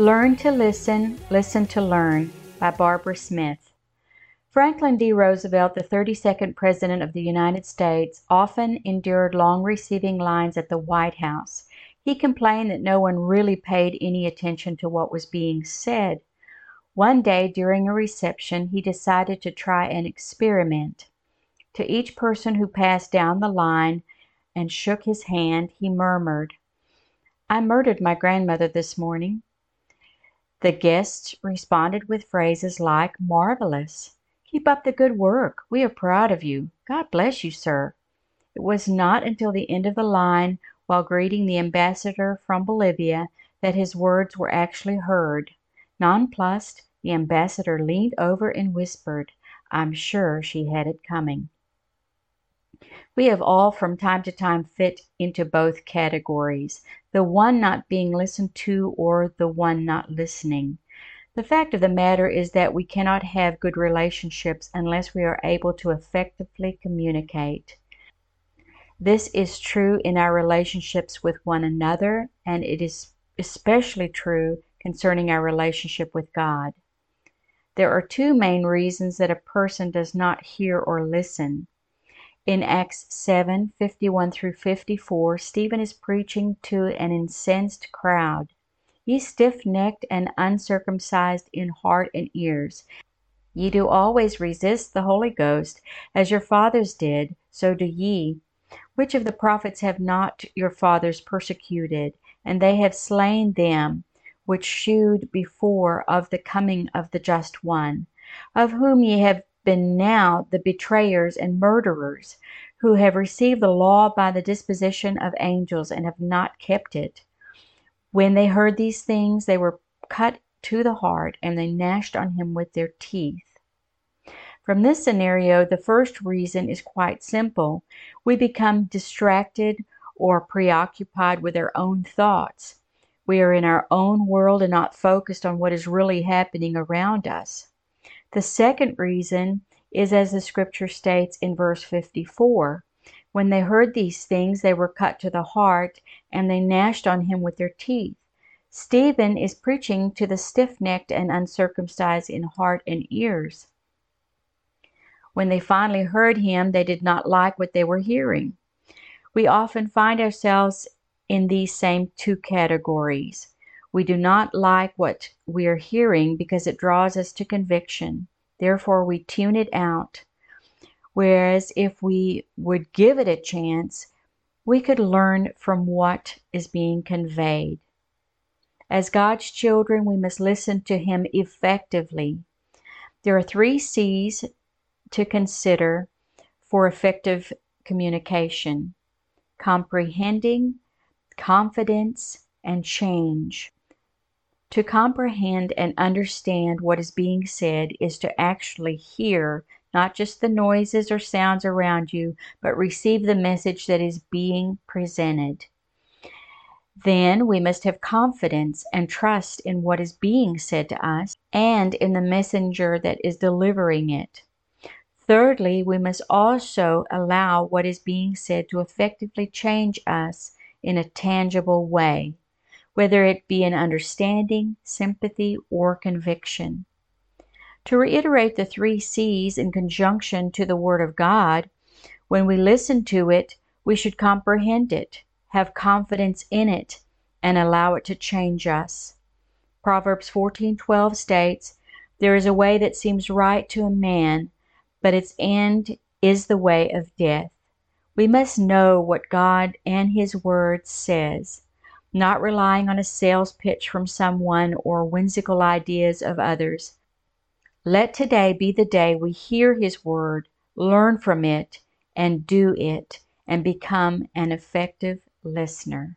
Learn to Listen, Listen to Learn by Barbara Smith. Franklin D. Roosevelt, the 32nd President of the United States, often endured long receiving lines at the White House. He complained that no one really paid any attention to what was being said. One day during a reception, he decided to try an experiment. To each person who passed down the line and shook his hand, he murmured, I murdered my grandmother this morning. The guests responded with phrases like, Marvelous. Keep up the good work. We are proud of you. God bless you, sir. It was not until the end of the line, while greeting the ambassador from Bolivia, that his words were actually heard. Nonplussed, the ambassador leaned over and whispered, I'm sure she had it coming. We have all from time to time fit into both categories, the one not being listened to or the one not listening. The fact of the matter is that we cannot have good relationships unless we are able to effectively communicate. This is true in our relationships with one another, and it is especially true concerning our relationship with God. There are two main reasons that a person does not hear or listen. In Acts 7 51 through 54, Stephen is preaching to an incensed crowd. Ye stiff necked and uncircumcised in heart and ears, ye do always resist the Holy Ghost, as your fathers did, so do ye. Which of the prophets have not your fathers persecuted? And they have slain them which shewed before of the coming of the just one, of whom ye have been now the betrayers and murderers, who have received the law by the disposition of angels, and have not kept it. When they heard these things, they were cut to the heart, and they gnashed on him with their teeth. From this scenario, the first reason is quite simple. We become distracted or preoccupied with our own thoughts. We are in our own world and not focused on what is really happening around us. The second reason is as the scripture states in verse 54 When they heard these things, they were cut to the heart, and they gnashed on him with their teeth. Stephen is preaching to the stiff necked and uncircumcised in heart and ears. When they finally heard him, they did not like what they were hearing. We often find ourselves in these same two categories. We do not like what we are hearing because it draws us to conviction. Therefore, we tune it out. Whereas if we would give it a chance, we could learn from what is being conveyed. As God's children, we must listen to Him effectively. There are three C's to consider for effective communication comprehending, confidence, and change. To comprehend and understand what is being said is to actually hear not just the noises or sounds around you, but receive the message that is being presented. Then we must have confidence and trust in what is being said to us and in the messenger that is delivering it. Thirdly, we must also allow what is being said to effectively change us in a tangible way, whether it be in understanding, sympathy, or conviction. To reiterate the three C's in conjunction to the Word of God, when we listen to it, we should comprehend it, have confidence in it, and allow it to change us. Proverbs 14:12 states, There is a way that seems right to a man, but its end is the way of death. We must know what God and His Word says, not relying on a sales pitch from someone or whimsical ideas of others. Let today be the day we hear His Word, learn from it, and do it, and become an effective listener.